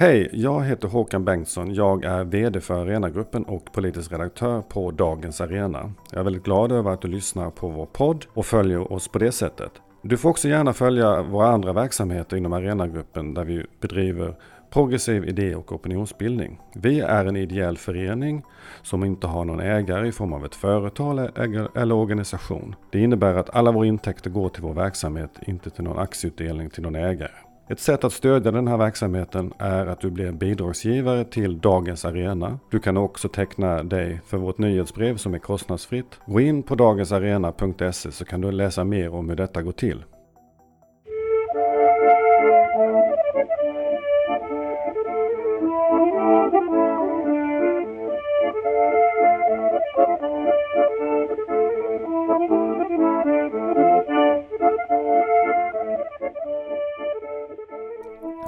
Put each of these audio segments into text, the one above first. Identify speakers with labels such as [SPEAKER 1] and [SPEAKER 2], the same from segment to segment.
[SPEAKER 1] Hej, jag heter Håkan Bengtsson. Jag är VD för Arenagruppen och politisk redaktör på Dagens Arena. Jag är väldigt glad över att du lyssnar på vår podd och följer oss på det sättet. Du får också gärna följa våra andra verksamheter inom Arenagruppen där vi bedriver progressiv idé och opinionsbildning. Vi är en ideell förening som inte har någon ägare i form av ett företag eller organisation. Det innebär att alla våra intäkter går till vår verksamhet, inte till någon aktieutdelning till någon ägare. Ett sätt att stödja den här verksamheten är att du blir bidragsgivare till Dagens Arena. Du kan också teckna dig för vårt nyhetsbrev som är kostnadsfritt. Gå in på dagensarena.se så kan du läsa mer om hur detta går till.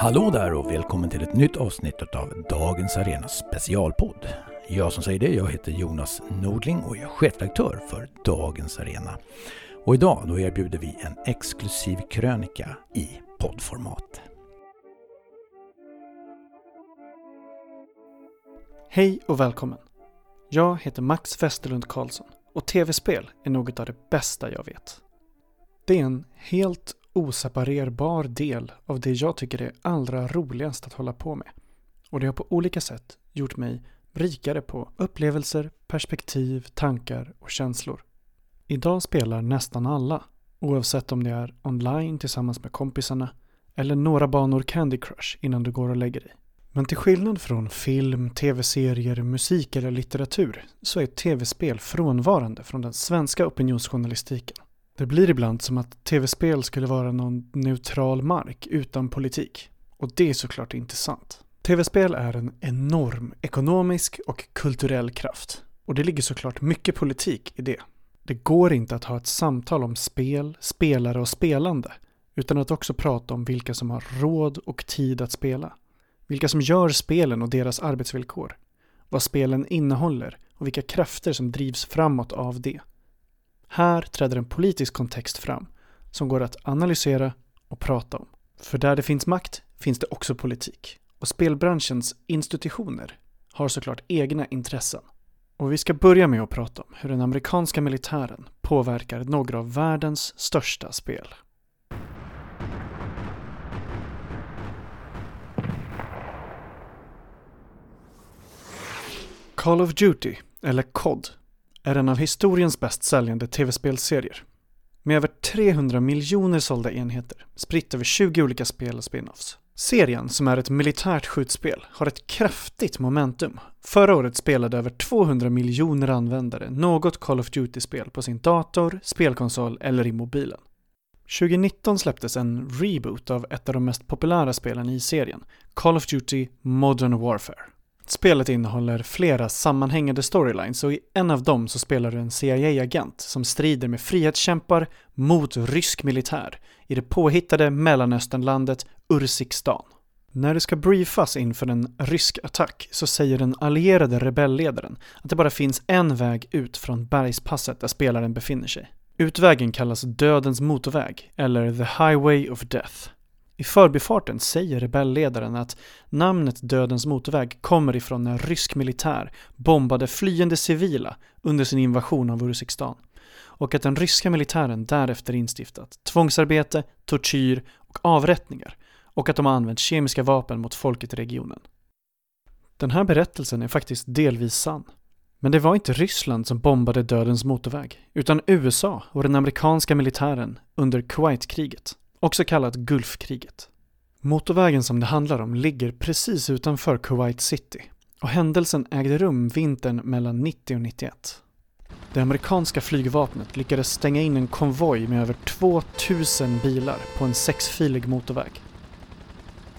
[SPEAKER 2] Hallå där och välkommen till ett nytt avsnitt av Dagens Arenas specialpodd. Jag som säger det, jag heter Jonas Nordling och jag är chefredaktör för Dagens Arena. Och idag då erbjuder vi en exklusiv krönika i poddformat.
[SPEAKER 3] Hej och välkommen! Jag heter Max Westerlund Karlsson och tv-spel är något av det bästa jag vet. Det är en helt oseparerbar del av det jag tycker är allra roligast att hålla på med. Och det har på olika sätt gjort mig rikare på upplevelser, perspektiv, tankar och känslor. Idag spelar nästan alla, oavsett om det är online tillsammans med kompisarna eller några banor Candy Crush innan du går och lägger dig. Men till skillnad från film, tv-serier, musik eller litteratur så är tv-spel frånvarande från den svenska opinionsjournalistiken. Det blir ibland som att tv-spel skulle vara någon neutral mark utan politik. Och det är såklart inte sant. Tv-spel är en enorm ekonomisk och kulturell kraft. Och det ligger såklart mycket politik i det. Det går inte att ha ett samtal om spel, spelare och spelande utan att också prata om vilka som har råd och tid att spela. Vilka som gör spelen och deras arbetsvillkor. Vad spelen innehåller och vilka krafter som drivs framåt av det. Här träder en politisk kontext fram som går att analysera och prata om. För där det finns makt finns det också politik. Och spelbranschens institutioner har såklart egna intressen. Och vi ska börja med att prata om hur den amerikanska militären påverkar några av världens största spel. Call of Duty, eller COD, är en av historiens bäst säljande tv-spelserier. Med över 300 miljoner sålda enheter, spritt över 20 olika spel och spin-offs. Serien, som är ett militärt skjutspel, har ett kraftigt momentum. Förra året spelade över 200 miljoner användare något Call of Duty-spel på sin dator, spelkonsol eller i mobilen. 2019 släpptes en reboot av ett av de mest populära spelen i serien, Call of Duty Modern Warfare. Spelet innehåller flera sammanhängande storylines och i en av dem så spelar du en CIA-agent som strider med frihetskämpar mot rysk militär i det påhittade mellanösternlandet Urzikstan. När det ska briefas inför en rysk attack så säger den allierade rebellledaren att det bara finns en väg ut från bergspasset där spelaren befinner sig. Utvägen kallas Dödens motorväg, eller The Highway of Death. I förbifarten säger rebellledaren att namnet Dödens motorväg kommer ifrån när rysk militär bombade flyende civila under sin invasion av Urzikstan och att den ryska militären därefter instiftat tvångsarbete, tortyr och avrättningar och att de har använt kemiska vapen mot folket i regionen. Den här berättelsen är faktiskt delvis sann. Men det var inte Ryssland som bombade Dödens motorväg, utan USA och den amerikanska militären under Kuwaitkriget också kallat Gulfkriget. Motorvägen som det handlar om ligger precis utanför Kuwait City och händelsen ägde rum vintern mellan 90 och 91. Det amerikanska flygvapnet lyckades stänga in en konvoj med över 2000 bilar på en sexfilig motorväg.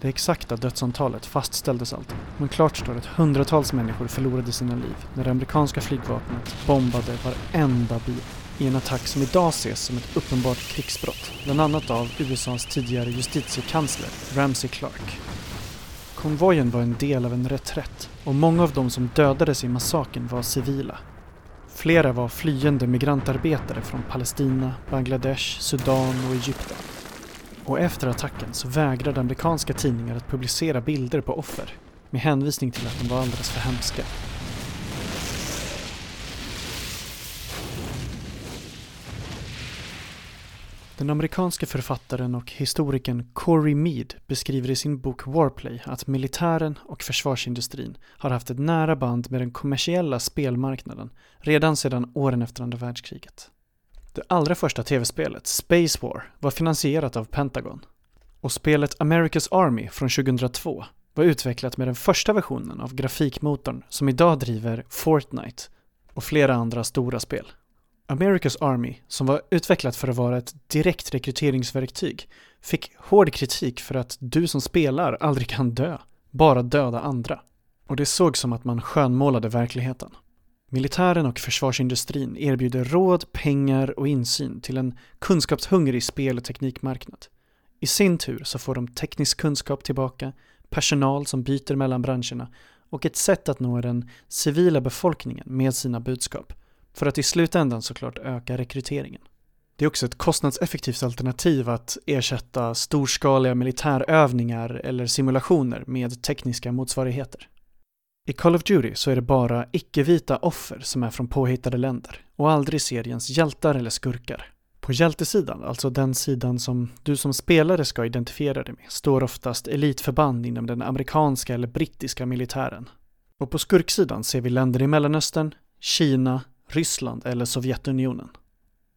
[SPEAKER 3] Det exakta dödsantalet fastställdes alltid, men klart står att hundratals människor förlorade sina liv när det amerikanska flygvapnet bombade varenda bil i en attack som idag ses som ett uppenbart krigsbrott, bland annat av USAs tidigare justitiekansler Ramsey Clark. Konvojen var en del av en reträtt och många av de som dödades i massakern var civila. Flera var flyende migrantarbetare från Palestina, Bangladesh, Sudan och Egypten. Och efter attacken så vägrade amerikanska tidningar att publicera bilder på offer med hänvisning till att de var alldeles för hemska. Den amerikanske författaren och historikern Corey Mead beskriver i sin bok Warplay att militären och försvarsindustrin har haft ett nära band med den kommersiella spelmarknaden redan sedan åren efter andra världskriget. Det allra första tv-spelet, Space War, var finansierat av Pentagon. Och spelet America's Army från 2002 var utvecklat med den första versionen av grafikmotorn som idag driver Fortnite och flera andra stora spel. America's Army, som var utvecklat för att vara ett direkt rekryteringsverktyg, fick hård kritik för att du som spelar aldrig kan dö, bara döda andra. Och det såg som att man skönmålade verkligheten. Militären och försvarsindustrin erbjuder råd, pengar och insyn till en kunskapshungrig spel och teknikmarknad. I sin tur så får de teknisk kunskap tillbaka, personal som byter mellan branscherna och ett sätt att nå den civila befolkningen med sina budskap för att i slutändan såklart öka rekryteringen. Det är också ett kostnadseffektivt alternativ att ersätta storskaliga militärövningar eller simulationer med tekniska motsvarigheter. I Call of Duty så är det bara icke-vita offer som är från påhittade länder och aldrig seriens hjältar eller skurkar. På hjältesidan, alltså den sidan som du som spelare ska identifiera dig med, står oftast elitförband inom den amerikanska eller brittiska militären. Och på skurksidan ser vi länder i Mellanöstern, Kina, Ryssland eller Sovjetunionen.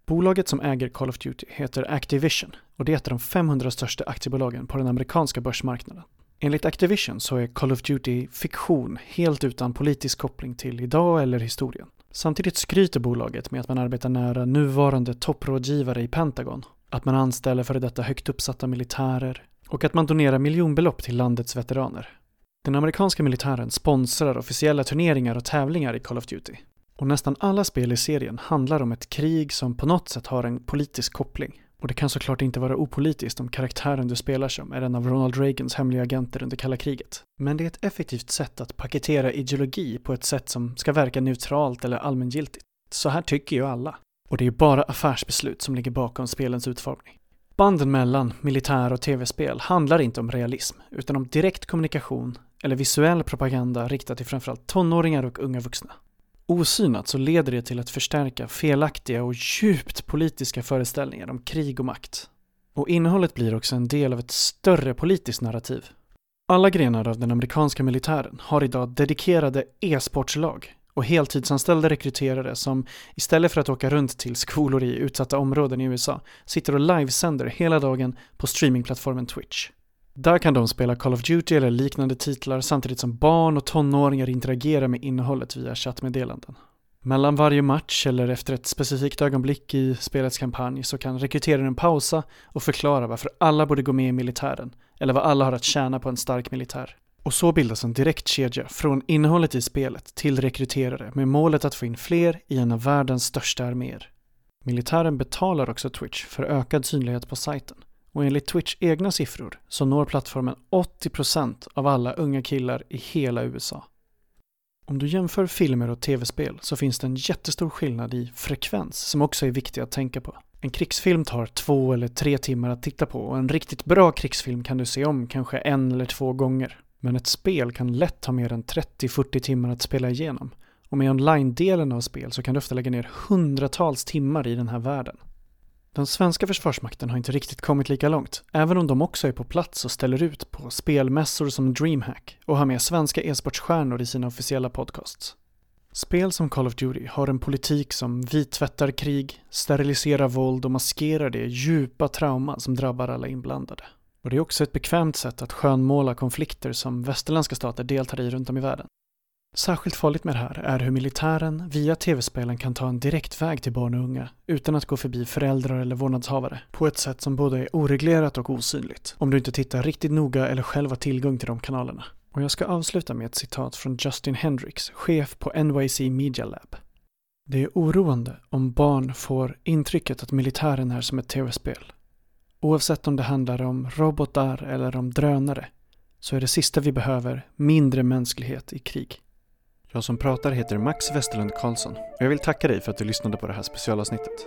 [SPEAKER 3] Bolaget som äger Call of Duty heter Activision och det är ett av de 500 största aktiebolagen på den amerikanska börsmarknaden. Enligt Activision så är Call of Duty fiktion helt utan politisk koppling till idag eller historien. Samtidigt skryter bolaget med att man arbetar nära nuvarande topprådgivare i Pentagon, att man anställer före detta högt uppsatta militärer och att man donerar miljonbelopp till landets veteraner. Den amerikanska militären sponsrar officiella turneringar och tävlingar i Call of Duty och nästan alla spel i serien handlar om ett krig som på något sätt har en politisk koppling. Och det kan såklart inte vara opolitiskt om karaktären du spelar som är en av Ronald Reagans hemliga agenter under kalla kriget. Men det är ett effektivt sätt att paketera ideologi på ett sätt som ska verka neutralt eller allmängiltigt. Så här tycker ju alla. Och det är bara affärsbeslut som ligger bakom spelens utformning. Banden mellan militär och tv-spel handlar inte om realism, utan om direkt kommunikation eller visuell propaganda riktad till framförallt tonåringar och unga vuxna. Osynat så leder det till att förstärka felaktiga och djupt politiska föreställningar om krig och makt. Och innehållet blir också en del av ett större politiskt narrativ. Alla grenar av den amerikanska militären har idag dedikerade e-sportslag och heltidsanställda rekryterare som istället för att åka runt till skolor i utsatta områden i USA sitter och livesänder hela dagen på streamingplattformen Twitch. Där kan de spela Call of Duty eller liknande titlar samtidigt som barn och tonåringar interagerar med innehållet via chattmeddelanden. Mellan varje match eller efter ett specifikt ögonblick i spelets kampanj så kan rekryteraren pausa och förklara varför alla borde gå med i militären eller vad alla har att tjäna på en stark militär. Och så bildas en direkt kedja från innehållet i spelet till rekryterare med målet att få in fler i en av världens största arméer. Militären betalar också Twitch för ökad synlighet på sajten och enligt Twitch egna siffror så når plattformen 80% av alla unga killar i hela USA. Om du jämför filmer och tv-spel så finns det en jättestor skillnad i frekvens som också är viktig att tänka på. En krigsfilm tar två eller tre timmar att titta på och en riktigt bra krigsfilm kan du se om kanske en eller två gånger. Men ett spel kan lätt ta mer än 30-40 timmar att spela igenom. Och med online-delen av spel så kan du ofta lägga ner hundratals timmar i den här världen. Den svenska försvarsmakten har inte riktigt kommit lika långt, även om de också är på plats och ställer ut på spelmässor som DreamHack och har med svenska e-sportstjärnor i sina officiella podcasts. Spel som Call of Duty har en politik som vittvättar krig, steriliserar våld och maskerar det djupa trauma som drabbar alla inblandade. Och det är också ett bekvämt sätt att skönmåla konflikter som västerländska stater deltar i runt om i världen. Särskilt farligt med det här är hur militären via tv-spelen kan ta en direkt väg till barn och unga utan att gå förbi föräldrar eller vårdnadshavare på ett sätt som både är oreglerat och osynligt om du inte tittar riktigt noga eller själv har tillgång till de kanalerna. Och jag ska avsluta med ett citat från Justin Hendricks, chef på NYC Media Lab. Det är oroande om barn får intrycket att militären är som ett tv-spel. Oavsett om det handlar om robotar eller om drönare så är det sista vi behöver mindre mänsklighet i krig. Jag som pratar heter Max Westerlund Karlsson och jag vill tacka dig för att du lyssnade på det här specialavsnittet.